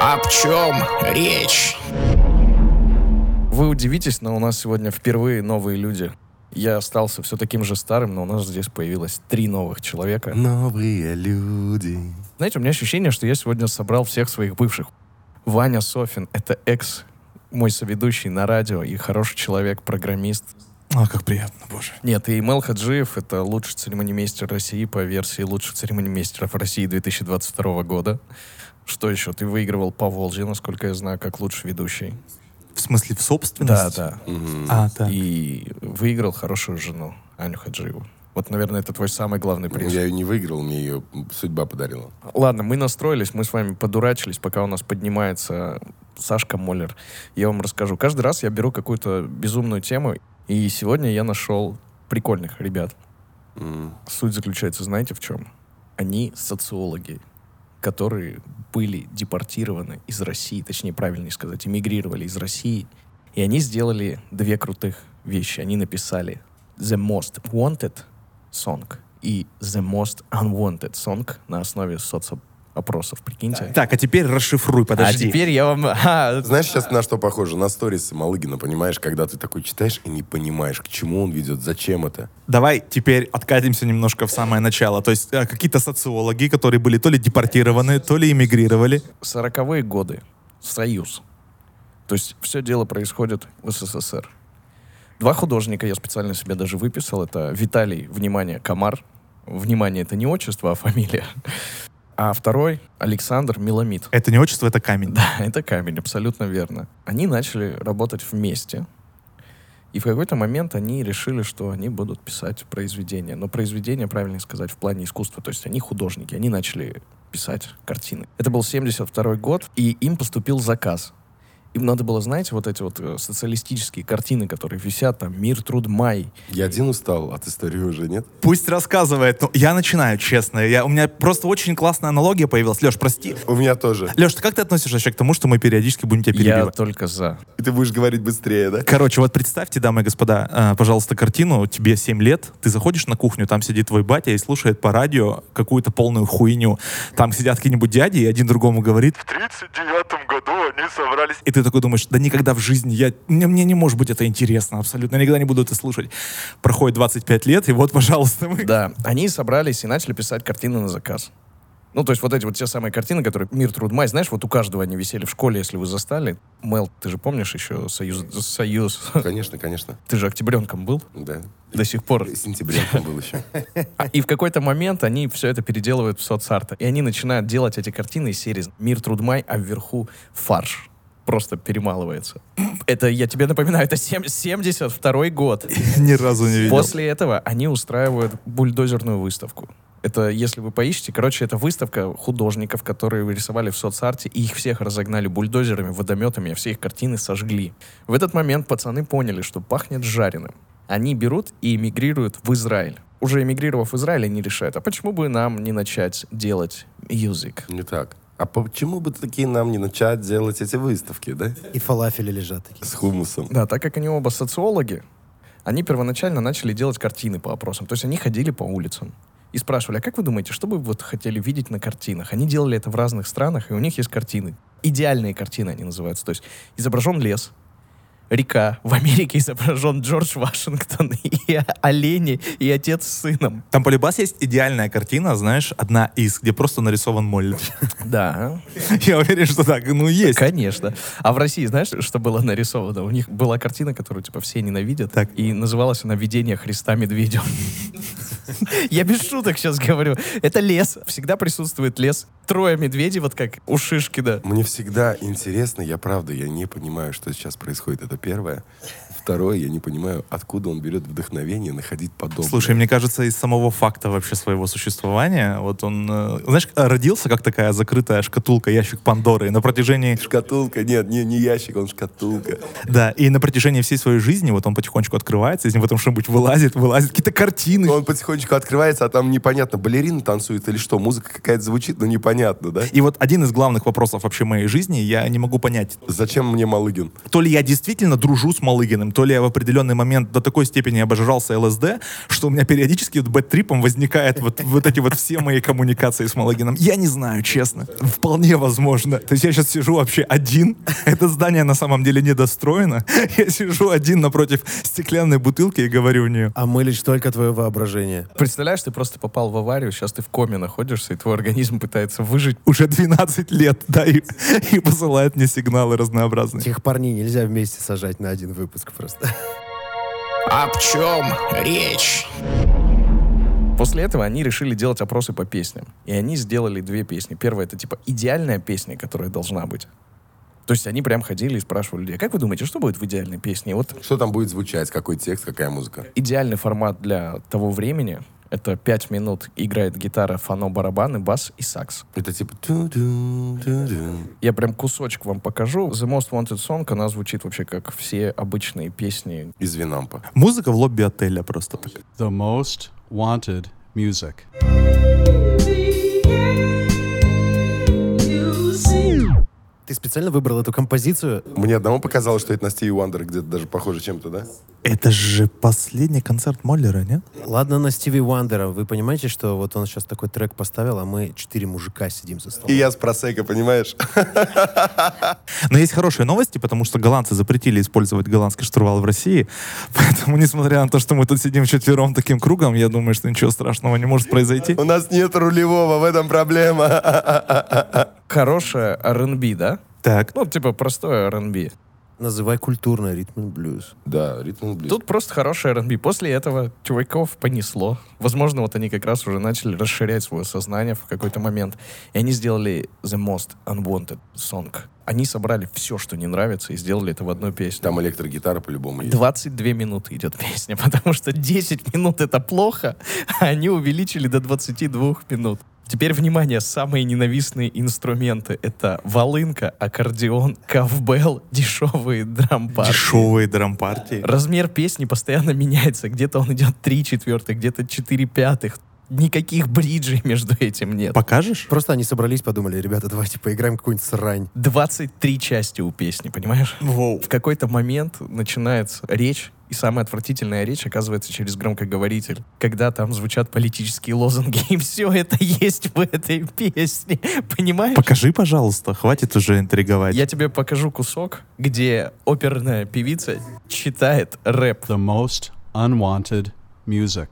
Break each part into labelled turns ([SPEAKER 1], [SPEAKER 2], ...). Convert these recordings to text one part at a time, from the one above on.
[SPEAKER 1] Об чем речь?
[SPEAKER 2] Вы удивитесь, но у нас сегодня впервые новые люди. Я остался все таким же старым, но у нас здесь появилось три новых человека.
[SPEAKER 3] Новые люди.
[SPEAKER 2] Знаете, у меня ощущение, что я сегодня собрал всех своих бывших. Ваня Софин — это экс мой соведущий на радио и хороший человек, программист.
[SPEAKER 4] А, как приятно, боже.
[SPEAKER 2] Нет, и Мел Хаджиев — это лучший церемонимейстер России по версии лучших церемонимейстеров России 2022 года. Что еще? Ты выигрывал по Волжье, насколько я знаю, как лучший ведущий.
[SPEAKER 4] В смысле, в
[SPEAKER 2] Да,
[SPEAKER 4] собственность?
[SPEAKER 2] да.
[SPEAKER 4] А, да.
[SPEAKER 2] И выиграл хорошую жену, Аню Хаджиеву. Вот, наверное, это твой самый главный приз.
[SPEAKER 3] Я ее не выиграл, мне ее судьба подарила.
[SPEAKER 2] Ладно, мы настроились, мы с вами подурачились, пока у нас поднимается Сашка Моллер. Я вам расскажу. Каждый раз я беру какую-то безумную тему, и сегодня я нашел прикольных ребят.
[SPEAKER 3] М.
[SPEAKER 2] Суть заключается, знаете, в чем? Они социологи, которые были депортированы из России, точнее, правильнее сказать, эмигрировали из России, и они сделали две крутых вещи. Они написали The Most Wanted Song и The Most Unwanted Song на основе соцопросов, прикиньте.
[SPEAKER 4] Так, а теперь расшифруй,
[SPEAKER 2] А
[SPEAKER 4] подожди.
[SPEAKER 2] теперь я вам... А,
[SPEAKER 3] Знаешь, сейчас на что похоже? На сторисы Малыгина, понимаешь? Когда ты такой читаешь и не понимаешь, к чему он ведет, зачем это.
[SPEAKER 4] Давай теперь откатимся немножко в самое начало. То есть э, какие-то социологи, которые были то ли депортированы, то ли эмигрировали.
[SPEAKER 2] 40-е годы. Союз. То есть все дело происходит в СССР. Два художника я специально себе даже выписал. Это Виталий, внимание, Комар. Внимание, это не отчество, а фамилия. А второй Александр Миламид.
[SPEAKER 4] Это не отчество, это камень.
[SPEAKER 2] Да, это камень, абсолютно верно. Они начали работать вместе. И в какой-то момент они решили, что они будут писать произведения. Но произведения, правильно сказать, в плане искусства. То есть они художники, они начали писать картины. Это был 72 год, и им поступил заказ. Им надо было, знаете, вот эти вот э, социалистические картины, которые висят там «Мир, труд, май».
[SPEAKER 3] Я один устал от истории уже, нет?
[SPEAKER 4] Пусть рассказывает. Ну, я начинаю, честно. Я, у меня просто очень классная аналогия появилась. Леш, прости.
[SPEAKER 3] У меня тоже.
[SPEAKER 4] Леш, ты как ты относишься вообще к тому, что мы периодически будем тебя
[SPEAKER 2] Я
[SPEAKER 4] перебивать?
[SPEAKER 2] только за.
[SPEAKER 3] И ты будешь говорить быстрее, да?
[SPEAKER 4] Короче, вот представьте, дамы и господа, э, пожалуйста, картину, тебе 7 лет, ты заходишь на кухню, там сидит твой батя и слушает по радио какую-то полную хуйню. Там сидят какие-нибудь дяди, и один другому говорит, в 39 году они собрались. И ты такой думаешь, да никогда в жизни, я, мне, мне не может быть это интересно абсолютно, я никогда не буду это слушать. Проходит 25 лет, и вот, пожалуйста, мы...
[SPEAKER 2] Да, они собрались и начали писать картины на заказ. Ну, то есть вот эти вот те самые картины, которые «Мир, труд, май», знаешь, вот у каждого они висели в школе, если вы застали. Мел, ты же помнишь еще Союз? Союз.
[SPEAKER 3] Конечно, конечно.
[SPEAKER 2] Ты же октябренком был
[SPEAKER 3] Да.
[SPEAKER 2] до сих пор.
[SPEAKER 3] Сентября там был еще.
[SPEAKER 2] А, И в какой-то момент они все это переделывают в соцарты. И они начинают делать эти картины из серии «Мир, труд, май», а вверху фарш. Просто перемалывается. Это, я тебе напоминаю, это сем- 72 год.
[SPEAKER 4] Ни разу не видел.
[SPEAKER 2] После этого они устраивают бульдозерную выставку. Это, если вы поищете, короче, это выставка художников, которые рисовали в соцарте, и их всех разогнали бульдозерами, водометами, а все их картины сожгли. В этот момент пацаны поняли, что пахнет жареным. Они берут и эмигрируют в Израиль. Уже эмигрировав в Израиль, они решают, а почему бы нам не начать делать мьюзик?
[SPEAKER 3] Не так. А почему бы такие нам не начать делать эти выставки, да?
[SPEAKER 5] И фалафели лежат такие.
[SPEAKER 3] С хумусом.
[SPEAKER 2] Да, так как они оба социологи, они первоначально начали делать картины по опросам. То есть они ходили по улицам и спрашивали, а как вы думаете, что бы вы вот хотели видеть на картинах? Они делали это в разных странах, и у них есть картины. Идеальные картины они называются. То есть изображен лес, река. В Америке изображен Джордж Вашингтон и олени, и отец с сыном.
[SPEAKER 4] Там по любас есть идеальная картина, знаешь, одна из, где просто нарисован моль.
[SPEAKER 2] Да,
[SPEAKER 4] Я уверен, что так, ну, есть.
[SPEAKER 2] конечно. А в России, знаешь, что было нарисовано? У них была картина, которую, типа, все ненавидят.
[SPEAKER 4] Так.
[SPEAKER 2] И называлась она «Видение Христа медведем». Я без шуток сейчас говорю. Это лес. Всегда присутствует лес. Трое медведей, вот как у Шишкина.
[SPEAKER 3] Мне всегда интересно, я правда, я не понимаю, что сейчас происходит. Это первое. Второе, я не понимаю, откуда он берет вдохновение находить подобное.
[SPEAKER 4] Слушай, мне кажется, из самого факта вообще своего существования, вот он, э, знаешь, родился как такая закрытая шкатулка, ящик Пандоры, и на протяжении,
[SPEAKER 3] Шкатулка, нет, не, не ящик, он шкатулка.
[SPEAKER 4] да, и на протяжении всей своей жизни вот он потихонечку открывается, из него потом что-нибудь вылазит, вылазит, какие-то картины.
[SPEAKER 3] Он потихонечку открывается, а там непонятно, балерина танцует или что, музыка какая-то звучит, но непонятно, да?
[SPEAKER 4] И вот один из главных вопросов вообще моей жизни, я не могу понять,
[SPEAKER 3] Зачем мне Малыгин?
[SPEAKER 4] то ли я действительно дружу с Малыгиным, то ли я в определенный момент до такой степени обожрался ЛСД, что у меня периодически вот бэт-трипом возникает вот, вот эти вот все мои коммуникации с Малагином. Я не знаю, честно. Вполне возможно. То есть я сейчас сижу вообще один. Это здание на самом деле недостроено. Я сижу один напротив стеклянной бутылки и говорю в нее.
[SPEAKER 5] А мы лишь только твое воображение.
[SPEAKER 2] Представляешь, ты просто попал в аварию, сейчас ты в коме находишься, и твой организм пытается выжить.
[SPEAKER 4] Уже 12 лет, да, и, и посылает мне сигналы разнообразные.
[SPEAKER 5] Этих парней нельзя вместе сажать на один выпуск просто.
[SPEAKER 1] Об чем речь?
[SPEAKER 2] После этого они решили делать опросы по песням. И они сделали две песни. Первая — это типа идеальная песня, которая должна быть. То есть они прям ходили и спрашивали людей, как вы думаете, что будет в идеальной песне? И вот
[SPEAKER 3] Что там будет звучать, какой текст, какая музыка?
[SPEAKER 2] идеальный формат для того времени — это пять минут играет гитара, фано, барабаны, бас и сакс.
[SPEAKER 3] Это типа...
[SPEAKER 2] Я прям кусочек вам покажу. The Most Wanted Song, она звучит вообще как все обычные песни.
[SPEAKER 3] Из Винампа.
[SPEAKER 4] Музыка в лобби отеля просто так.
[SPEAKER 6] The most wanted music.
[SPEAKER 5] Ты специально выбрал эту композицию?
[SPEAKER 3] Мне одному показалось, что это на Стиви Уандер где-то даже похоже чем-то, да?
[SPEAKER 4] Это же последний концерт Моллера, нет?
[SPEAKER 5] Ладно, на Стиви Уандера. Вы понимаете, что вот он сейчас такой трек поставил, а мы четыре мужика сидим за столом.
[SPEAKER 3] И я с просека, понимаешь?
[SPEAKER 4] Но есть хорошие новости, потому что голландцы запретили использовать голландский штурвал в России. Поэтому, несмотря на то, что мы тут сидим четвером таким кругом, я думаю, что ничего страшного не может произойти.
[SPEAKER 3] У нас нет рулевого, в этом проблема.
[SPEAKER 2] Хорошая R&B, да?
[SPEAKER 4] Так.
[SPEAKER 2] Ну, типа простой R&B.
[SPEAKER 5] Называй культурно ритм и блюз.
[SPEAKER 3] Да, ритм блюз.
[SPEAKER 2] Тут просто хороший R&B. После этого чуваков понесло. Возможно, вот они как раз уже начали расширять свое сознание в какой-то момент. И они сделали The Most Unwanted Song. Они собрали все, что не нравится, и сделали это в одной песне.
[SPEAKER 3] Там электрогитара по-любому есть.
[SPEAKER 2] 22 минуты идет песня, потому что 10 минут это плохо, а они увеличили до 22 минут. Теперь, внимание, самые ненавистные инструменты. Это волынка, аккордеон, ковбел, дешевые дрампады.
[SPEAKER 4] Дешевые драм-партии.
[SPEAKER 2] Размер песни постоянно меняется. Где-то он идет 3 четвертых, где-то 4 пятых. Никаких бриджей между этим нет.
[SPEAKER 4] Покажешь?
[SPEAKER 5] Просто они собрались, подумали, ребята, давайте поиграем какую-нибудь срань.
[SPEAKER 2] 23 части у песни, понимаешь?
[SPEAKER 4] Воу.
[SPEAKER 2] В какой-то момент начинается речь, и самая отвратительная речь оказывается через громкоговоритель, когда там звучат политические лозунги, и все это есть в этой песне, понимаешь?
[SPEAKER 4] Покажи, пожалуйста, хватит уже интриговать.
[SPEAKER 2] Я тебе покажу кусок, где оперная певица читает рэп.
[SPEAKER 6] The most unwanted music.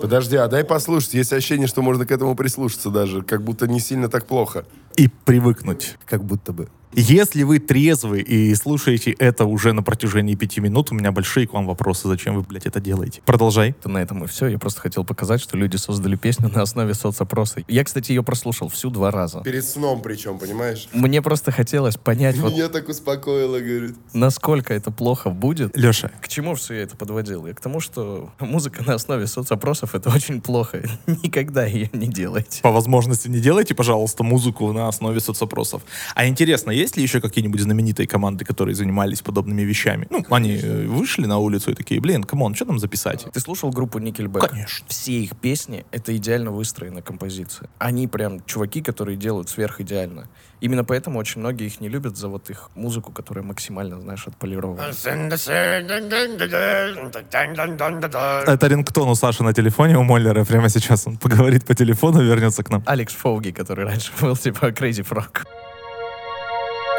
[SPEAKER 3] Подожди, а дай послушать. Есть ощущение, что можно к этому прислушаться даже. Как будто не сильно так плохо.
[SPEAKER 4] И привыкнуть.
[SPEAKER 5] Как будто бы.
[SPEAKER 4] Если вы трезвы и слушаете это уже на протяжении пяти минут, у меня большие к вам вопросы. Зачем вы, блядь, это делаете? Продолжай.
[SPEAKER 2] Это на этом и все. Я просто хотел показать, что люди создали песню на основе соцопроса. Я, кстати, ее прослушал всю два раза.
[SPEAKER 3] Перед сном причем, понимаешь?
[SPEAKER 2] Мне просто хотелось понять, вот
[SPEAKER 3] Меня так успокоило, говорит.
[SPEAKER 2] насколько это плохо будет.
[SPEAKER 4] Леша,
[SPEAKER 2] К чему все я это подводил? Я к тому, что музыка на основе соцопросов — это очень плохо. Никогда ее не делайте.
[SPEAKER 4] по возможности не делайте, пожалуйста, музыку на основе соцопросов. А интересно, есть ли еще какие-нибудь знаменитые команды, которые занимались подобными вещами? Ну, они э, вышли на улицу и такие, блин, come on, что там записать?
[SPEAKER 2] Ты слушал группу Nickelback?
[SPEAKER 4] Конечно.
[SPEAKER 2] Все их песни — это идеально выстроенная композиция. Они прям чуваки, которые делают сверхидеально. Именно поэтому очень многие их не любят за вот их музыку, которая максимально, знаешь, отполирована.
[SPEAKER 4] Это рингтон у Саши на телефоне, у Моллера. Прямо сейчас он поговорит по телефону, вернется к нам.
[SPEAKER 2] Алекс Фоуги, который раньше был типа Crazy Frog.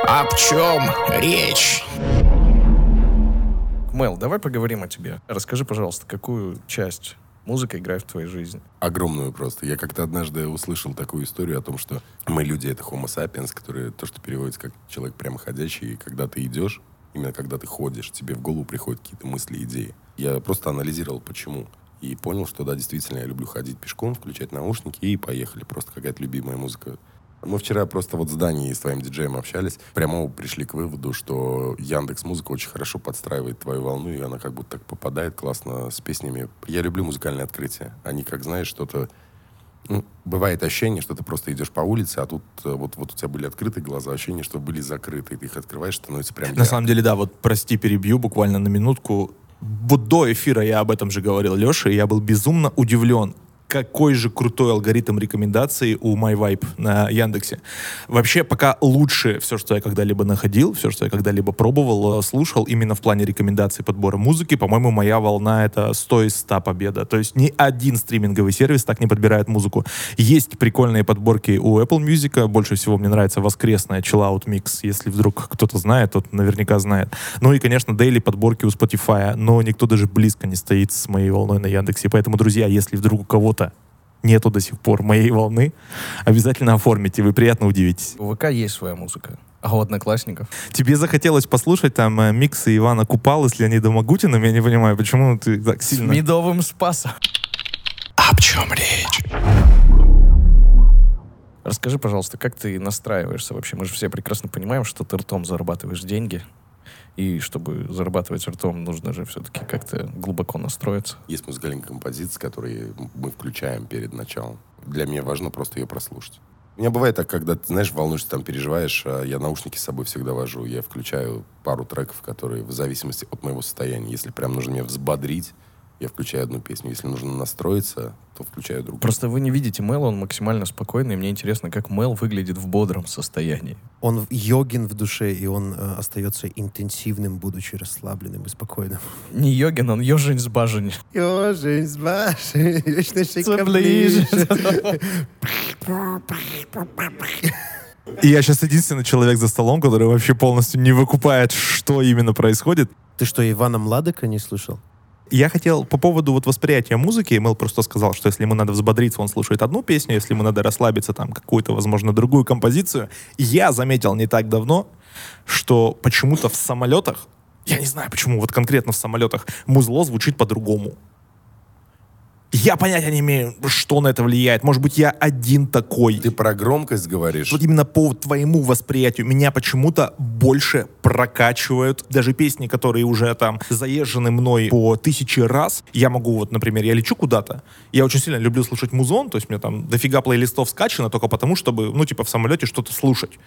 [SPEAKER 1] Об чем речь?
[SPEAKER 2] Мел, давай поговорим о тебе. Расскажи, пожалуйста, какую часть музыка играет в твоей жизни?
[SPEAKER 3] Огромную просто. Я как-то однажды услышал такую историю о том, что мы люди — это homo sapiens, которые то, что переводится как человек прямоходящий, и когда ты идешь, именно когда ты ходишь, тебе в голову приходят какие-то мысли, идеи. Я просто анализировал, почему. И понял, что да, действительно, я люблю ходить пешком, включать наушники и поехали. Просто какая-то любимая музыка. Мы вчера просто вот с Даней с твоим диджеем общались. Прямо пришли к выводу, что Яндекс Музыка очень хорошо подстраивает твою волну, и она как будто так попадает классно с песнями. Я люблю музыкальные открытия. Они, как знаешь, что-то... Ну, бывает ощущение, что ты просто идешь по улице, а тут э, вот, вот у тебя были открыты глаза, ощущение, что были закрыты. И ты их открываешь, становится прям
[SPEAKER 4] На самом деле, да, вот прости, перебью буквально на минутку. Вот до эфира я об этом же говорил Леше, и я был безумно удивлен какой же крутой алгоритм рекомендаций у MyVibe на Яндексе. Вообще, пока лучше все, что я когда-либо находил, все, что я когда-либо пробовал, э, слушал, именно в плане рекомендаций подбора музыки, по-моему, моя волна — это 100 из 100 победа. То есть ни один стриминговый сервис так не подбирает музыку. Есть прикольные подборки у Apple Music. Больше всего мне нравится воскресная Chill Out Mix. Если вдруг кто-то знает, тот наверняка знает. Ну и, конечно, дейли подборки у Spotify. Но никто даже близко не стоит с моей волной на Яндексе. Поэтому, друзья, если вдруг у кого-то нету до сих пор моей волны, обязательно оформите, вы приятно удивитесь.
[SPEAKER 2] У ВК есть своя музыка. А у одноклассников?
[SPEAKER 4] Тебе захотелось послушать там э, миксы Ивана Купала с Леонидом Агутиным? Я не понимаю, почему ты так
[SPEAKER 2] С
[SPEAKER 4] сильно...
[SPEAKER 2] медовым спасом.
[SPEAKER 1] Об чем речь?
[SPEAKER 2] Расскажи, пожалуйста, как ты настраиваешься вообще? Мы же все прекрасно понимаем, что ты ртом зарабатываешь деньги. И чтобы зарабатывать ртом, нужно же все-таки как-то глубоко настроиться.
[SPEAKER 3] Есть музыкальные композиции, которые мы включаем перед началом. Для меня важно просто ее прослушать. У меня бывает так, когда, знаешь, волнуешься, там, переживаешь, а я наушники с собой всегда вожу. Я включаю пару треков, которые в зависимости от моего состояния. Если прям нужно меня взбодрить, я включаю одну песню. Если нужно настроиться, то включаю другую.
[SPEAKER 2] Просто вы не видите Мэл, он максимально спокойный. И мне интересно, как Мэл выглядит в бодром состоянии.
[SPEAKER 5] Он йогин в душе, и он э, остается интенсивным, будучи расслабленным и спокойным.
[SPEAKER 2] Не йогин, он ежень с бажень.
[SPEAKER 5] Ёжень с вечно
[SPEAKER 2] Всё ближе.
[SPEAKER 4] И я сейчас единственный человек за столом, который вообще полностью не выкупает, что именно происходит.
[SPEAKER 5] Ты что, Ивана Младока не слышал?
[SPEAKER 4] Я хотел по поводу вот восприятия музыки, Мэл просто сказал, что если ему надо взбодриться, он слушает одну песню, если ему надо расслабиться, там, какую-то, возможно, другую композицию. Я заметил не так давно, что почему-то в самолетах, я не знаю почему, вот конкретно в самолетах, музло звучит по-другому. Я понятия не имею, что на это влияет. Может быть, я один такой.
[SPEAKER 3] Ты про громкость говоришь?
[SPEAKER 4] Вот именно по твоему восприятию меня почему-то больше прокачивают даже песни, которые уже там заезжены мной по тысячи раз. Я могу вот, например, я лечу куда-то, я очень сильно люблю слушать музон, то есть меня там дофига плейлистов скачано только потому, чтобы, ну, типа, в самолете что-то слушать.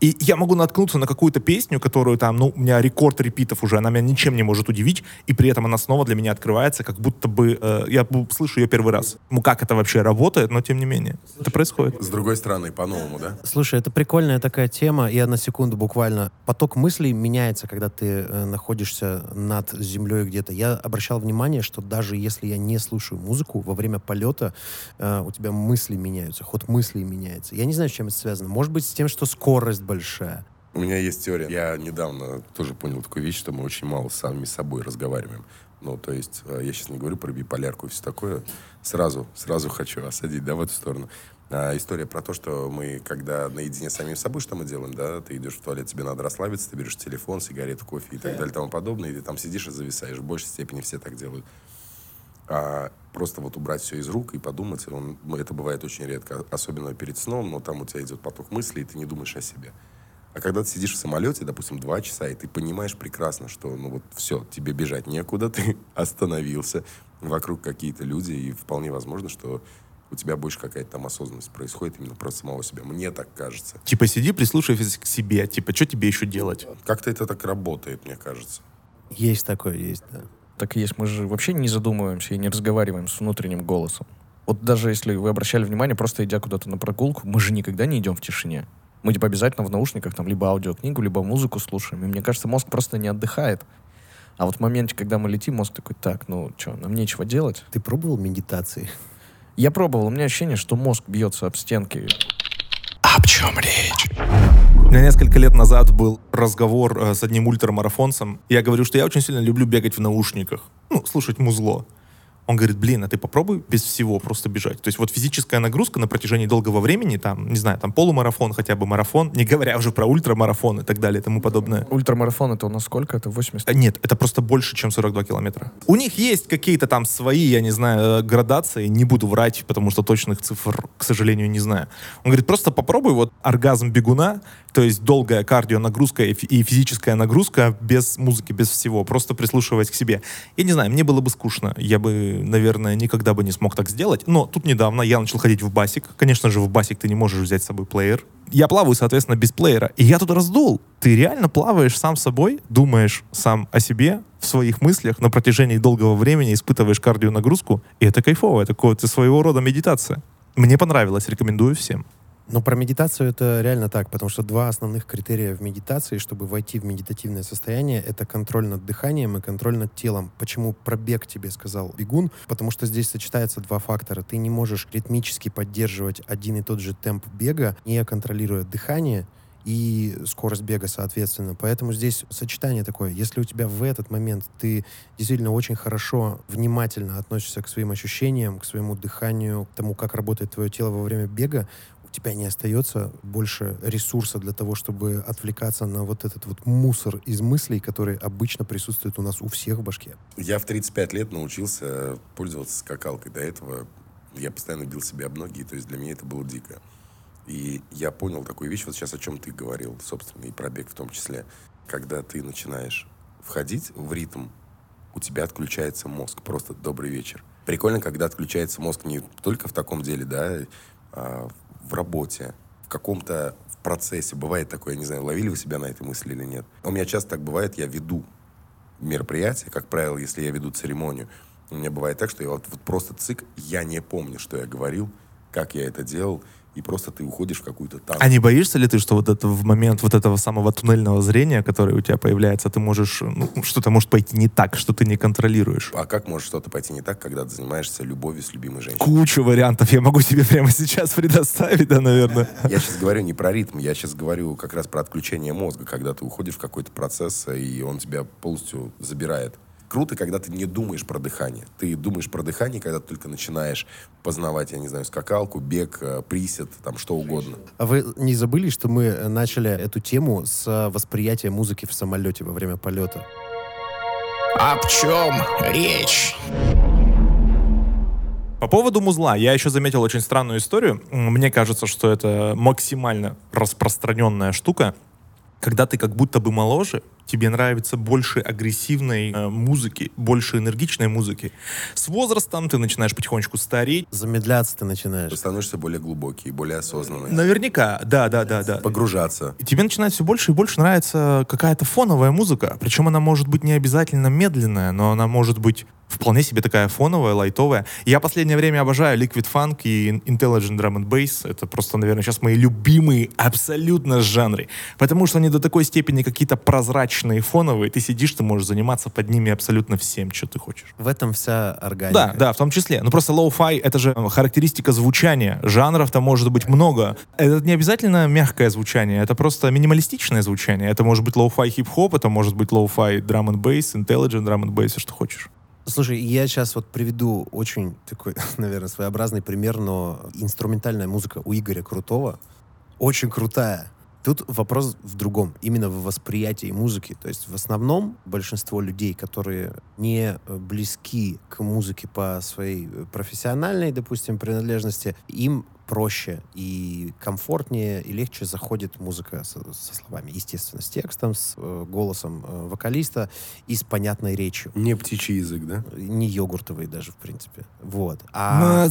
[SPEAKER 4] И я могу наткнуться на какую-то песню, которую там, ну, у меня рекорд репитов уже, она меня ничем не может удивить, и при этом она снова для меня открывается, как будто бы э, я слышу ее первый раз. Ну, как это вообще работает, но тем не менее. Это происходит.
[SPEAKER 3] С другой стороны, по-новому, да?
[SPEAKER 5] Слушай, это прикольная такая тема. Я на секунду буквально... Поток мыслей меняется, когда ты э, находишься над землей где-то. Я обращал внимание, что даже если я не слушаю музыку, во время полета э, у тебя мысли меняются, ход мыслей меняется. Я не знаю, с чем это связано. Может быть, с тем, что скорость большая.
[SPEAKER 3] У меня есть теория. Я недавно тоже понял такую вещь, что мы очень мало сами с собой разговариваем. Ну, то есть, э, я сейчас не говорю про биполярку и все такое. Сразу, сразу хочу осадить, да, в эту сторону. А, история про то, что мы, когда наедине с самим собой, что мы делаем, да, ты идешь в туалет, тебе надо расслабиться, ты берешь телефон, сигарету, кофе и так далее и тому подобное, и ты там сидишь и зависаешь. В большей степени все так делают. А просто вот убрать все из рук и подумать, он, ну, это бывает очень редко, особенно перед сном, но там у тебя идет поток мыслей, и ты не думаешь о себе. А когда ты сидишь в самолете, допустим, два часа, и ты понимаешь прекрасно, что, ну вот, все, тебе бежать некуда, ты остановился, вокруг какие-то люди, и вполне возможно, что у тебя больше какая-то там осознанность происходит именно про самого себя. Мне так кажется.
[SPEAKER 4] Типа сиди, прислушивайся к себе, типа, что тебе еще делать?
[SPEAKER 3] Как-то это так работает, мне кажется.
[SPEAKER 5] Есть такое, есть, да.
[SPEAKER 2] Так и есть. Мы же вообще не задумываемся и не разговариваем с внутренним голосом. Вот даже если вы обращали внимание, просто идя куда-то на прогулку, мы же никогда не идем в тишине. Мы типа обязательно в наушниках там либо аудиокнигу, либо музыку слушаем. И мне кажется, мозг просто не отдыхает. А вот в моменте, когда мы летим, мозг такой, так, ну что, нам нечего делать.
[SPEAKER 5] Ты пробовал медитации?
[SPEAKER 2] Я пробовал, у меня ощущение, что мозг бьется об стенки.
[SPEAKER 1] Об чем речь?
[SPEAKER 4] У меня несколько лет назад был разговор э, с одним ультрамарафонцем. Я говорю, что я очень сильно люблю бегать в наушниках. Ну, слушать музло. Он говорит, блин, а ты попробуй без всего просто бежать. То есть вот физическая нагрузка на протяжении долгого времени, там, не знаю, там полумарафон, хотя бы марафон, не говоря уже про ультрамарафон и так далее и тому подобное.
[SPEAKER 2] Ультрамарафон это у нас сколько? Это 80?
[SPEAKER 4] А, Нет, это просто больше, чем 42 километра. У них есть какие-то там свои, я не знаю, э, градации, не буду врать, потому что точных цифр, к сожалению, не знаю. Он говорит, просто попробуй вот оргазм бегуна, то есть долгая кардионагрузка и фи- и физическая нагрузка без музыки, без всего, просто прислушиваясь к себе. Я не знаю, мне было бы скучно, я бы наверное, никогда бы не смог так сделать. Но тут недавно я начал ходить в басик. Конечно же, в басик ты не можешь взять с собой плеер. Я плаваю, соответственно, без плеера. И я тут раздул. Ты реально плаваешь сам собой, думаешь сам о себе, в своих мыслях на протяжении долгого времени, испытываешь кардионагрузку. И это кайфово. Это своего рода медитация. Мне понравилось, рекомендую всем.
[SPEAKER 5] Но про медитацию это реально так, потому что два основных критерия в медитации, чтобы войти в медитативное состояние, это контроль над дыханием и контроль над телом. Почему пробег тебе сказал бегун? Потому что здесь сочетаются два фактора. Ты не можешь ритмически поддерживать один и тот же темп бега, не контролируя дыхание, и скорость бега, соответственно. Поэтому здесь сочетание такое. Если у тебя в этот момент ты действительно очень хорошо, внимательно относишься к своим ощущениям, к своему дыханию, к тому, как работает твое тело во время бега, тебя не остается больше ресурса для того, чтобы отвлекаться на вот этот вот мусор из мыслей, который обычно присутствует у нас у всех в башке.
[SPEAKER 3] Я в 35 лет научился пользоваться скакалкой. До этого я постоянно бил себе об ноги, то есть для меня это было дико. И я понял такую вещь, вот сейчас о чем ты говорил, собственно, и пробег в том числе. Когда ты начинаешь входить в ритм, у тебя отключается мозг. Просто добрый вечер. Прикольно, когда отключается мозг не только в таком деле, да, а в работе, в каком-то в процессе. Бывает такое, я не знаю, ловили вы себя на этой мысли или нет. У меня часто так бывает, я веду мероприятие, как правило, если я веду церемонию, у меня бывает так, что я вот, вот просто цик, я не помню, что я говорил, как я это делал, и просто ты уходишь в какую-то там.
[SPEAKER 4] А не боишься ли ты, что вот это в момент вот этого самого туннельного зрения, которое у тебя появляется, ты можешь, ну, что-то может пойти не так, что ты не контролируешь?
[SPEAKER 3] А как может что-то пойти не так, когда ты занимаешься любовью с любимой женщиной?
[SPEAKER 4] Кучу вариантов я могу себе прямо сейчас предоставить, да, наверное.
[SPEAKER 3] Я сейчас говорю не про ритм, я сейчас говорю как раз про отключение мозга, когда ты уходишь в какой-то процесс, и он тебя полностью забирает. Круто, когда ты не думаешь про дыхание. Ты думаешь про дыхание, когда ты только начинаешь познавать, я не знаю, скакалку, бег, э, присед, там что угодно.
[SPEAKER 5] А вы не забыли, что мы э, начали эту тему с э, восприятия музыки в самолете во время полета?
[SPEAKER 1] Об чем речь?
[SPEAKER 4] По поводу музла, я еще заметил очень странную историю. Мне кажется, что это максимально распространенная штука. Когда ты как будто бы моложе, тебе нравится больше агрессивной э, музыки, больше энергичной музыки. С возрастом ты начинаешь потихонечку стареть.
[SPEAKER 5] Замедляться ты начинаешь.
[SPEAKER 3] Ты становишься более глубокий, более осознанный.
[SPEAKER 4] Наверняка, да, да, да, да.
[SPEAKER 3] Погружаться.
[SPEAKER 4] И тебе начинает все больше и больше нравиться какая-то фоновая музыка. Причем она может быть не обязательно медленная, но она может быть вполне себе такая фоновая, лайтовая. Я последнее время обожаю Liquid Funk и Intelligent Drum and Bass. Это просто, наверное, сейчас мои любимые абсолютно жанры. Потому что они до такой степени какие-то прозрачные, фоновые. Ты сидишь, ты можешь заниматься под ними абсолютно всем, что ты хочешь.
[SPEAKER 5] В этом вся органика.
[SPEAKER 4] Да, да, в том числе. Ну просто lo-fi — это же э, характеристика звучания. Жанров-то может быть много. Это не обязательно мягкое звучание, это просто минималистичное звучание. Это может быть lo-fi хип-хоп, это может быть lo-fi drum and bass, intelligent drum bass, все, что хочешь.
[SPEAKER 5] Слушай, я сейчас вот приведу очень такой, наверное, своеобразный пример, но инструментальная музыка у Игоря Крутого очень крутая. Тут вопрос в другом, именно в восприятии музыки. То есть в основном большинство людей, которые не близки к музыке по своей профессиональной, допустим, принадлежности, им проще и комфортнее и легче заходит музыка со, со словами, естественно, с текстом, с э, голосом э, вокалиста и с понятной речью
[SPEAKER 3] Не птичий язык, да?
[SPEAKER 5] не йогуртовый даже, в принципе. Вот. А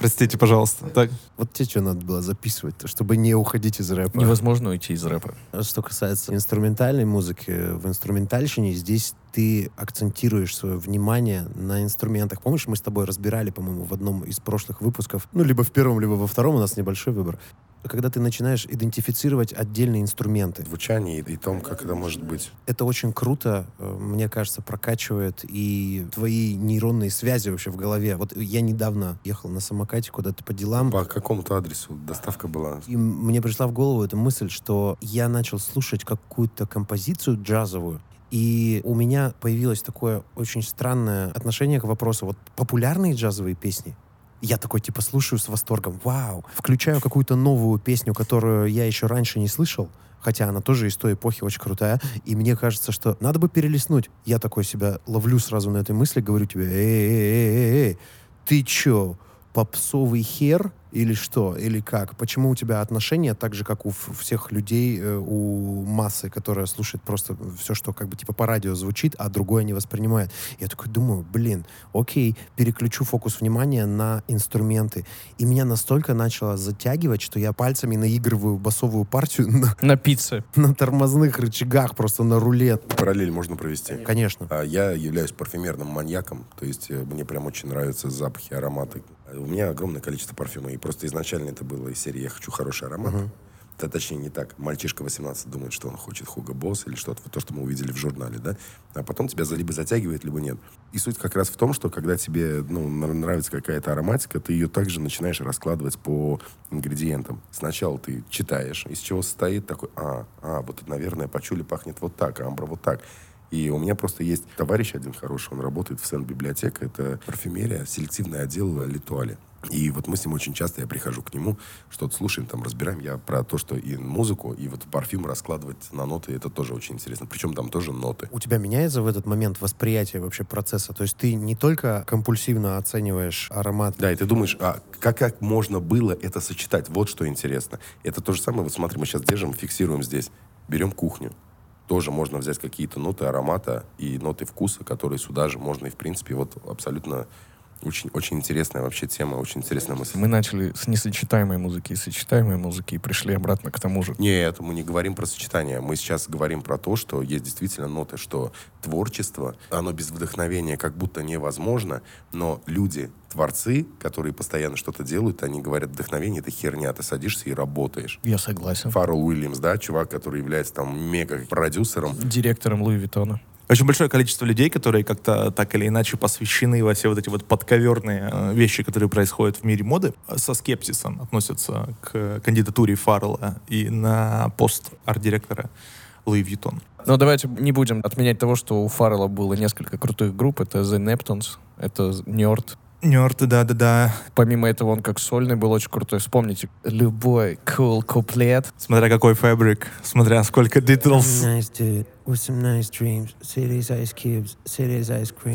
[SPEAKER 4] Простите, пожалуйста. Так.
[SPEAKER 5] вот тебе что надо было записывать, чтобы не уходить из рэпа.
[SPEAKER 2] Невозможно уйти из рэпа.
[SPEAKER 5] Что касается инструментальной музыки, в инструментальщине здесь ты акцентируешь свое внимание на инструментах. Помнишь, мы с тобой разбирали, по-моему, в одном из прошлых выпусков, ну, либо в первом, либо во втором, у нас небольшой выбор, когда ты начинаешь идентифицировать отдельные инструменты.
[SPEAKER 3] Звучание и, и том, как это может быть.
[SPEAKER 5] Это очень круто, э, мне кажется, прокачивает и твои нейронные связи вообще в голове. Вот я недавно ехал на самокате куда-то по делам,
[SPEAKER 3] По какому-то адресу доставка была.
[SPEAKER 5] и мне пришла в голову эта мысль, что я начал слушать какую-то композицию джазовую, и у меня появилось такое очень странное отношение к вопросу. Вот популярные джазовые песни, я такой, типа, слушаю с восторгом. Вау! Включаю какую-то новую песню, которую я еще раньше не слышал, хотя она тоже из той эпохи очень крутая, и мне кажется, что надо бы перелистнуть. Я такой себя ловлю сразу на этой мысли, говорю тебе, эй, эй, эй, эй, ты чё, попсовый хер? Или что? Или как? Почему у тебя отношения так же, как у всех людей, э, у массы, которая слушает просто все, что как бы типа по радио звучит, а другое не воспринимает? Я такой думаю, блин, окей, переключу фокус внимания на инструменты. И меня настолько начало затягивать, что я пальцами наигрываю басовую партию на,
[SPEAKER 2] На пицце.
[SPEAKER 5] на тормозных рычагах, просто на руле.
[SPEAKER 3] Параллель можно провести.
[SPEAKER 5] Конечно.
[SPEAKER 3] А Я являюсь парфюмерным маньяком, то есть э, мне прям очень нравятся запахи, ароматы. А У меня огромное количество парфюма, и просто изначально это было из серии «Я хочу хороший аромат». Да, точнее, не так. Мальчишка 18 думает, что он хочет Хуго Босс или что-то, вот то, что мы увидели в журнале, да? А потом тебя либо затягивает, либо нет. И суть как раз в том, что когда тебе ну, нрав- нравится какая-то ароматика, ты ее также начинаешь раскладывать по ингредиентам. Сначала ты читаешь, из чего состоит такой, а, а, вот это, наверное, пачули пахнет вот так, а амбра вот так. И у меня просто есть товарищ один хороший, он работает в Сен-библиотека, это парфюмерия, селективный отдел Литуали. И вот мы с ним очень часто, я прихожу к нему, что-то слушаем, там разбираем. Я про то, что и музыку, и вот парфюм раскладывать на ноты, это тоже очень интересно. Причем там тоже ноты.
[SPEAKER 5] У тебя меняется в этот момент восприятие вообще процесса? То есть ты не только компульсивно оцениваешь аромат,
[SPEAKER 3] Да, и ты думаешь, а как, как можно было это сочетать? Вот что интересно. Это то же самое, вот смотри, мы сейчас держим, фиксируем здесь, берем кухню. Тоже можно взять какие-то ноты аромата и ноты вкуса, которые сюда же можно, и в принципе вот абсолютно очень, очень интересная вообще тема, очень интересная мысль.
[SPEAKER 2] Мы начали с несочетаемой музыки и сочетаемой музыки и пришли обратно к тому же.
[SPEAKER 3] Нет, мы не говорим про сочетание. Мы сейчас говорим про то, что есть действительно ноты, что творчество, оно без вдохновения как будто невозможно, но люди, творцы, которые постоянно что-то делают, они говорят, вдохновение — это херня, ты садишься и работаешь.
[SPEAKER 2] Я согласен.
[SPEAKER 3] Фаррелл Уильямс, да, чувак, который является там мега-продюсером.
[SPEAKER 2] Директором Луи Виттона.
[SPEAKER 4] Очень большое количество людей, которые как-то так или иначе посвящены во все вот эти вот подковерные э, вещи, которые происходят в мире моды, э, со скепсисом относятся к кандидатуре Фаррелла и на пост арт-директора Луи Вьютон.
[SPEAKER 2] Но давайте не будем отменять того, что у Фаррелла было несколько крутых групп. Это The Neptunes, это Нёрд.
[SPEAKER 4] Нёрд, да-да-да.
[SPEAKER 2] Помимо этого, он как сольный был очень крутой. Вспомните, любой cool куплет.
[SPEAKER 4] Смотря какой фабрик, смотря сколько дитлс.
[SPEAKER 5] Nice nice dreams. Cubes.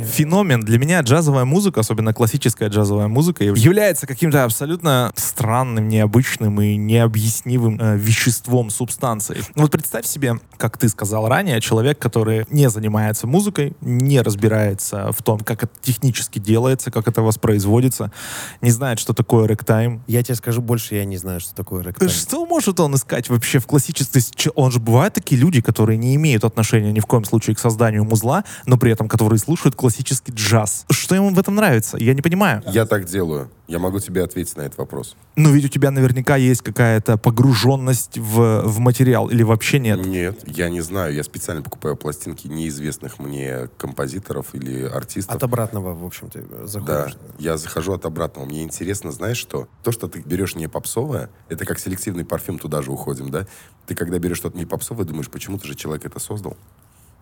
[SPEAKER 4] Феномен. Для меня джазовая музыка, особенно классическая джазовая музыка, является каким-то абсолютно странным, необычным и необъяснимым э, веществом, субстанцией. Ну Вот представь себе, как ты сказал ранее, человек, который не занимается музыкой, не разбирается в том, как это технически делается, как это воспроизводится, не знает, что такое рэктайм,
[SPEAKER 5] Я тебе скажу больше, я не знаю, что такое рэктайм.
[SPEAKER 4] что может он искать вообще в классической... Он же бывают такие люди, которые не имеют отношения ни в коем случае к созданию музла, но при этом которые слушают классический джаз. Что ему в этом нравится? Я не понимаю.
[SPEAKER 3] Я так делаю. Я могу тебе ответить на этот вопрос.
[SPEAKER 4] Но ведь у тебя наверняка есть какая-то погруженность в, в материал или вообще нет?
[SPEAKER 3] Нет, я не знаю. Я специально покупаю пластинки неизвестных мне композиторов или артистов.
[SPEAKER 5] От обратного, в общем, ты э,
[SPEAKER 3] Да,
[SPEAKER 5] заходишь.
[SPEAKER 3] я захожу от обратного. Мне интересно, знаешь что? То, что ты берешь не попсовое, это как селективный парфюм, туда же уходим, да? Ты когда берешь что-то не попсовое, думаешь, почему-то же человек это создал.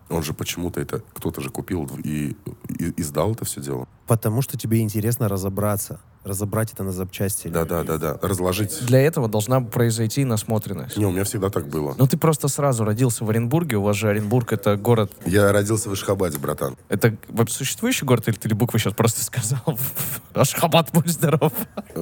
[SPEAKER 3] Он же почему-то это, кто-то же купил и, и издал это все дело.
[SPEAKER 5] Потому что тебе интересно разобраться. Разобрать это на запчасти.
[SPEAKER 3] Да-да-да-да. Разложить.
[SPEAKER 2] Для этого должна произойти насмотренность.
[SPEAKER 3] Не, у меня всегда так было.
[SPEAKER 2] Ну, ты просто сразу родился в Оренбурге. У вас же Оренбург — это город...
[SPEAKER 3] Я родился в Ишхабаде, братан.
[SPEAKER 2] Это вообще существующий город или ты буквы сейчас просто сказал? Ашхабад, будь здоров.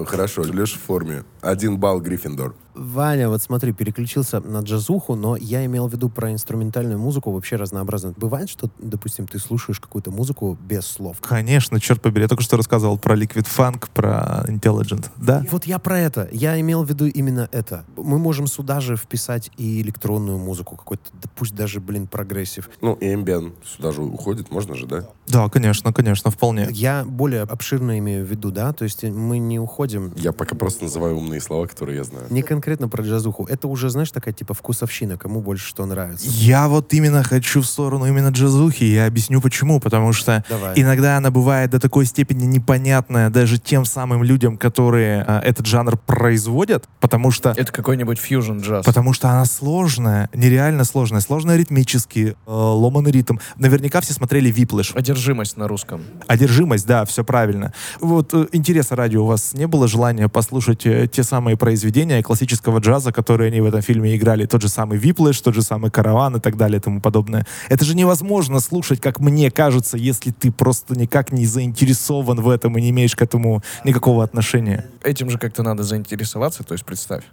[SPEAKER 3] Хорошо, Леша в форме. Один балл Гриффиндор.
[SPEAKER 5] Ваня, вот смотри, переключился на джазуху, но я имел в виду про инструментальную музыку вообще разнообразную. Бывает, что, допустим, ты слушаешь какую-то музыку без слов?
[SPEAKER 4] Конечно, черт побери. Я только что рассказывал про Liquid Funk, про Intelligent. Да?
[SPEAKER 5] Вот я про это. Я имел в виду именно это. Мы можем сюда же вписать и электронную музыку, какой-то, да пусть даже, блин, progressive.
[SPEAKER 3] Ну, Ambient сюда же уходит, можно же, да?
[SPEAKER 4] Да, конечно, конечно, вполне.
[SPEAKER 5] Я более обширно имею в виду, да, то есть мы не уходим
[SPEAKER 3] Я пока просто называю умные слова, которые я знаю.
[SPEAKER 5] не конкретно про джазуху. Это уже, знаешь, такая типа вкусовщина, кому больше что нравится.
[SPEAKER 4] Я вот именно хочу в сторону именно джазухи. Я объясню почему. Потому что
[SPEAKER 5] Давай.
[SPEAKER 4] иногда она бывает до такой степени непонятная даже тем самым людям, которые а, этот жанр производят, потому что
[SPEAKER 2] Это какой-нибудь fusion джаз.
[SPEAKER 4] Потому что она сложная, нереально сложная, сложная ритмически, э, ломаный ритм. Наверняка все смотрели Whiplash.
[SPEAKER 2] Одержимость на русском.
[SPEAKER 4] Одержимость, да, все правильно. Вот э, интереса ради у вас не было желания послушать э, те самые произведения классического джаза, которые они в этом фильме играли? Тот же самый Whiplash, тот же самый Караван и так далее и тому подобное. Это же невозможно слушать, как мне кажется, если ты просто никак не заинтересован в этом и не имеешь к этому никакого отношения.
[SPEAKER 2] Этим же как-то надо заинтересоваться, то есть представь.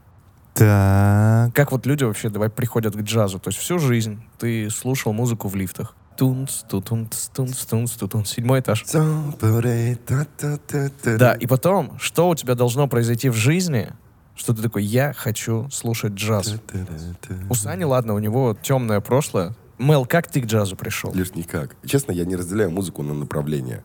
[SPEAKER 4] Так.
[SPEAKER 2] Как вот люди вообще давай приходят к джазу? То есть всю жизнь ты слушал музыку в лифтах. Тунц, тутунц, тунц, тунц, тутунц. Седьмой этаж. Да, и потом, что у тебя должно произойти в жизни, что ты такой, я хочу слушать джаз. У Сани, ладно, у него темное прошлое. Мел, как ты к джазу пришел?
[SPEAKER 3] Лишь никак. Честно, я не разделяю музыку на направления.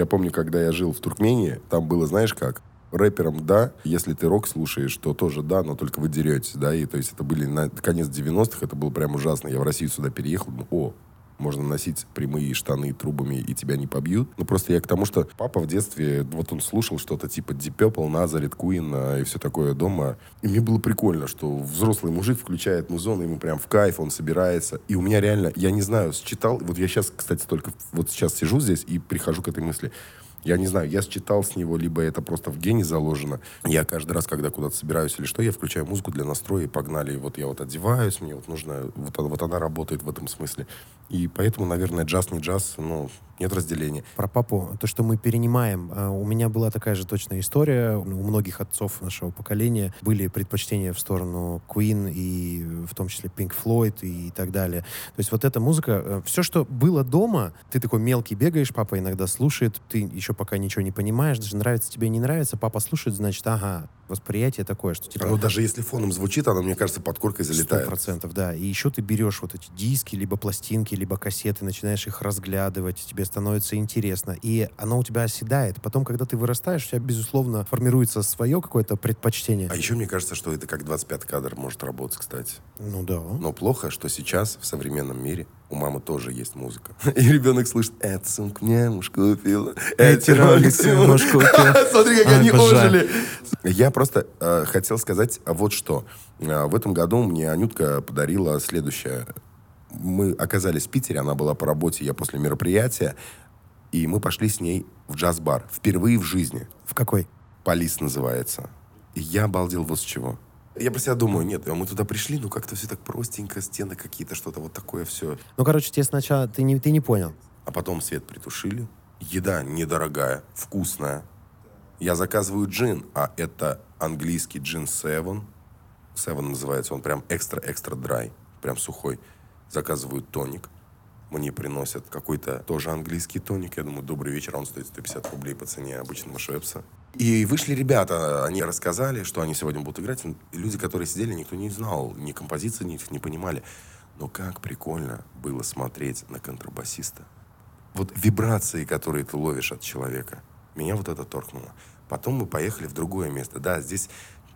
[SPEAKER 3] Я помню, когда я жил в Туркмении, там было, знаешь как, рэпером да, если ты рок слушаешь, то тоже да, но только вы деретесь, да, и то есть это были на конец 90-х, это было прям ужасно. Я в Россию сюда переехал, думаю, о, можно носить прямые штаны трубами, и тебя не побьют. Ну, просто я к тому, что папа в детстве, вот он слушал что-то типа Deep Purple, Nazareth, Queen а, и все такое дома. И мне было прикольно, что взрослый мужик включает музон, ему прям в кайф, он собирается. И у меня реально, я не знаю, считал, вот я сейчас, кстати, только вот сейчас сижу здесь и прихожу к этой мысли. Я не знаю, я считал с него, либо это просто в гене заложено. Я каждый раз, когда куда-то собираюсь или что, я включаю музыку для настроя, и погнали. И вот я вот одеваюсь, мне вот нужно, вот, вот она работает в этом смысле. И поэтому, наверное, джаз не джаз, ну, нет разделения.
[SPEAKER 5] Про папу, то, что мы перенимаем. а, У меня была такая же точная история. У многих отцов нашего поколения были предпочтения в сторону Queen и в том числе Pink Floyd и так далее. То есть вот эта музыка, все, что было дома, ты такой мелкий бегаешь, папа иногда слушает, ты еще пока ничего не понимаешь, даже нравится тебе, не нравится, папа слушает, значит, ага, восприятие такое, что типа...
[SPEAKER 3] Ну, даже если фоном звучит, она, мне кажется, под коркой залетает.
[SPEAKER 5] процентов, да. И еще ты берешь вот эти диски, либо пластинки, либо кассеты, начинаешь их разглядывать, тебе становится интересно, и оно у тебя оседает. Потом, когда ты вырастаешь, у тебя, безусловно, формируется свое какое-то предпочтение.
[SPEAKER 3] А еще мне кажется, что это как 25 кадр может работать, кстати.
[SPEAKER 5] Ну да.
[SPEAKER 3] Но плохо, что сейчас в современном мире у мамы тоже есть музыка. И ребенок слышит, эта сумка мне муж купила, эти роликсы муж купил. Смотри, как они ожили. Я просто э, хотел сказать вот что. Э, в этом году мне Анютка подарила следующее. Мы оказались в Питере, она была по работе, я после мероприятия, и мы пошли с ней в джаз-бар. Впервые в жизни.
[SPEAKER 5] В какой?
[SPEAKER 3] Полис называется. И я обалдел вот с чего. Я про себя думаю, нет, мы туда пришли, ну как-то все так простенько, стены какие-то, что-то вот такое все.
[SPEAKER 5] Ну, короче, тебе сначала... Ты не, ты не понял.
[SPEAKER 3] А потом свет притушили. Еда недорогая, вкусная. Я заказываю джин, а это английский джин Seven. Seven называется, он прям экстра-экстра драй, прям сухой. Заказываю тоник. Мне приносят какой-то тоже английский тоник. Я думаю, добрый вечер, а он стоит 150 рублей по цене обычного швепса. И вышли ребята, они рассказали, что они сегодня будут играть. Люди, которые сидели, никто не знал, ни композиции, ни не понимали. Но как прикольно было смотреть на контрабасиста. Вот вибрации, которые ты ловишь от человека. Меня вот это торкнуло. Потом мы поехали в другое место. Да, здесь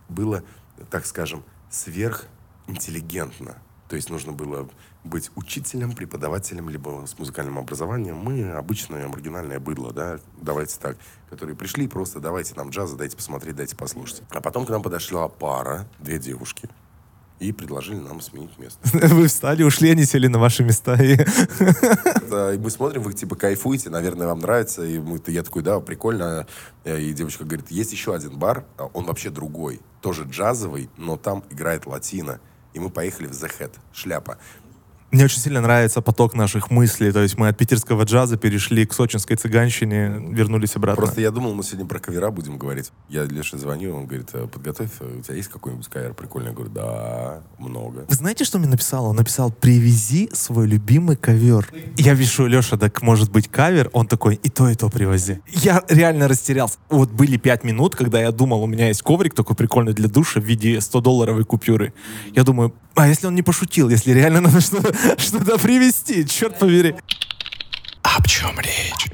[SPEAKER 3] было, так скажем, сверхинтеллигентно. То есть нужно было быть учителем, преподавателем, либо с музыкальным образованием. Мы обычное маргинальное быдло, да, давайте так, которые пришли просто давайте нам джаза, дайте посмотреть, дайте послушать. А потом к нам подошла пара, две девушки, и предложили нам сменить место.
[SPEAKER 4] Вы встали, ушли, они сели на ваши места. И...
[SPEAKER 3] Да, и мы смотрим, вы типа кайфуете, наверное, вам нравится. И мы, я такой, да, прикольно. Э, И девочка говорит, есть еще один бар, а он вообще другой, тоже джазовый, но там играет латина. И мы поехали в The Head, шляпа.
[SPEAKER 4] Мне очень сильно нравится поток наших мыслей. То есть мы от питерского джаза перешли к сочинской цыганщине, вернулись обратно.
[SPEAKER 3] Просто я думал, мы сегодня про кавера будем говорить. Я Леше звоню, он говорит, «Э, подготовь, э, у тебя есть какой-нибудь кавер прикольный? Я говорю, да, много.
[SPEAKER 4] Вы знаете, что мне написал? Он написал, привези свой любимый ковер. Я пишу, Леша, так может быть кавер? Он такой, и то, и то привози. Я реально растерялся. Вот были пять минут, когда я думал, у меня есть коврик такой прикольный для душа в виде 100-долларовой купюры. Я думаю, а если он не пошутил, если реально надо что-то что привезти, черт побери.
[SPEAKER 1] Об чем речь?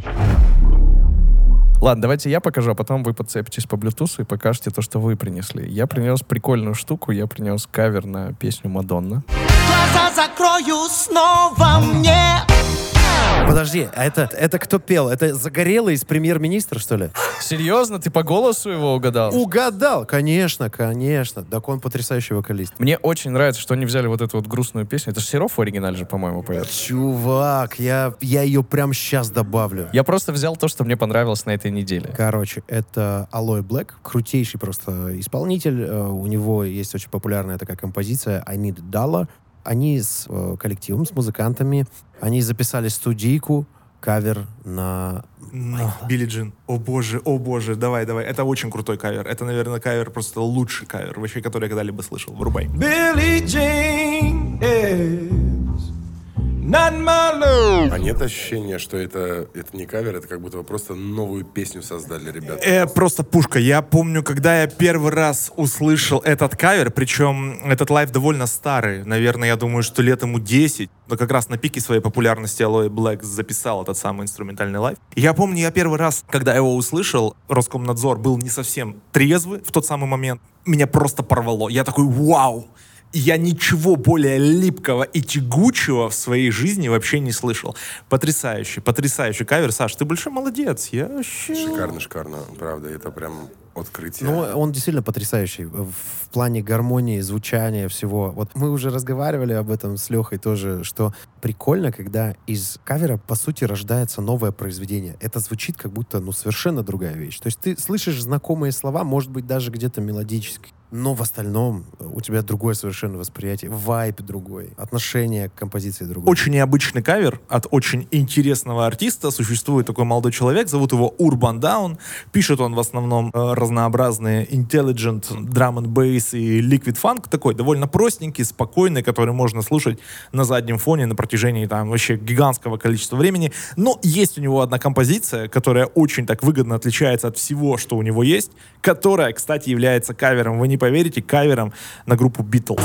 [SPEAKER 2] Ладно, давайте я покажу, а потом вы подцепитесь по Bluetooth и покажете то, что вы принесли. Я принес прикольную штуку, я принес кавер на песню Мадонна.
[SPEAKER 7] Глаза закрою снова мне
[SPEAKER 5] Подожди, а это, это кто пел? Это Загорелый из премьер-министра, что ли?
[SPEAKER 2] Серьезно? Ты по голосу его угадал?
[SPEAKER 5] Угадал! Конечно, конечно. Так он потрясающий вокалист.
[SPEAKER 2] Мне очень нравится, что они взяли вот эту вот грустную песню. Это же Серов в оригинале же, по-моему, поет.
[SPEAKER 5] Чувак, я, я ее прям сейчас добавлю.
[SPEAKER 2] Я просто взял то, что мне понравилось на этой неделе.
[SPEAKER 5] Короче, это Алой Блэк, крутейший просто исполнитель. Э, У него есть очень популярная такая композиция I Need Dollar. Они с э, коллективом, с музыкантами, они записали студийку, кавер на...
[SPEAKER 4] Ну, Billie Jean. О боже, о боже, давай, давай. Это очень крутой кавер. Это, наверное, кавер, просто лучший кавер, вообще, который я когда-либо слышал. Врубай.
[SPEAKER 1] Is not my lover.
[SPEAKER 3] А нет ощущения, что это, это не кавер, это как будто вы просто новую песню создали, ребята?
[SPEAKER 4] Э, просто пушка. Я помню, когда я первый раз услышал этот кавер, причем этот live довольно старый. Наверное, я думаю, что лет ему 10. Но как раз на пике своей популярности Aloe Blacc записал этот самый инструментальный live. И я помню, я первый раз, когда его услышал, Роскомнадзор был не совсем трезвый в тот самый момент. Меня просто порвало. Я такой, вау! Я ничего более липкого и тягучего в своей жизни вообще не слышал. Потрясающий, потрясающий кавер. Саш, ты большой молодец. Я вообще...
[SPEAKER 3] Шикарно, шикарно, правда, это прям открытие.
[SPEAKER 5] Ну, он действительно потрясающий в плане гармонии, звучания, всего. Вот мы уже разговаривали об этом с Лехой тоже, что прикольно, когда из кавера, по сути, рождается новое произведение. Это звучит как будто, ну, совершенно другая вещь. То есть ты слышишь знакомые слова, может быть, даже где-то мелодически, но в остальном у тебя другое совершенно восприятие, вайп другой, отношение к композиции другое.
[SPEAKER 4] Очень необычный кавер от очень интересного артиста. Существует такой молодой человек, зовут его Urban Down. Пишет он в основном э, разнообразные intelligent drum and bass и liquid funk. Такой довольно простенький, спокойный, который можно слушать на заднем фоне на протяжении там вообще гигантского количества времени. Но есть у него одна композиция, которая очень так выгодно отличается от всего, что у него есть, которая, кстати, является кавером, вы не поверите, кавером на группу Beatles.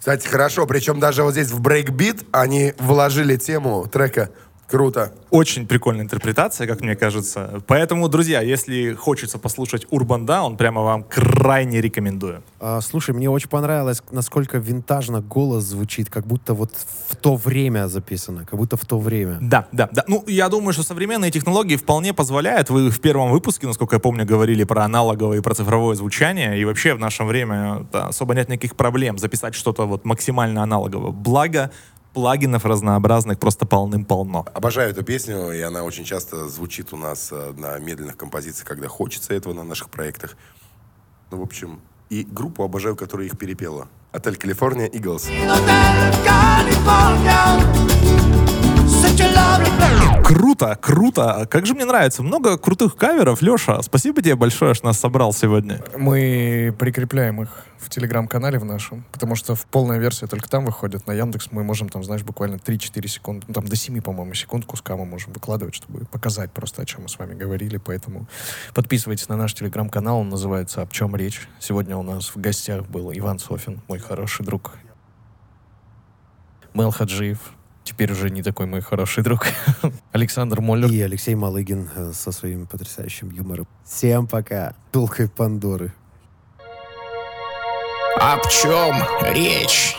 [SPEAKER 3] Кстати, хорошо, причем даже вот здесь в breakbeat они вложили тему трека. Круто.
[SPEAKER 4] Очень прикольная интерпретация, как мне кажется. Поэтому, друзья, если хочется послушать Urbandawn, прямо вам крайне рекомендую.
[SPEAKER 5] А, слушай, мне очень понравилось, насколько винтажно голос звучит, как будто вот в то время записано, как будто в то время.
[SPEAKER 4] Да, да, да. Ну, я думаю, что современные технологии вполне позволяют. Вы в первом выпуске, насколько я помню, говорили про аналоговое и про цифровое звучание. И вообще в нашем время да, особо нет никаких проблем записать что-то вот максимально аналоговое. Благо, плагинов разнообразных просто полным-полно.
[SPEAKER 3] Обожаю эту песню, и она очень часто звучит у нас э, на медленных композициях, когда хочется этого на наших проектах. Ну, в общем, и группу обожаю, которая их перепела. Отель Калифорния, Иглс.
[SPEAKER 7] Hotel California.
[SPEAKER 4] Круто, круто. Как же мне нравится. Много крутых каверов. Леша, спасибо тебе большое, что нас собрал сегодня.
[SPEAKER 2] Мы прикрепляем их в телеграм-канале в нашем, потому что в полная версия только там выходит. На Яндекс мы можем там, знаешь, буквально 3-4 секунды, ну там до 7, по-моему, секунд куска мы можем выкладывать, чтобы показать просто, о чем мы с вами говорили. Поэтому подписывайтесь на наш телеграм-канал, он называется «Об чем речь?». Сегодня у нас в гостях был Иван Софин, мой хороший друг. Мел Хаджиев, теперь уже не такой мой хороший друг. Александр Моллер.
[SPEAKER 5] И Алексей Малыгин э, со своим потрясающим юмором. Всем пока. Пылкой Пандоры.
[SPEAKER 1] Об чем речь?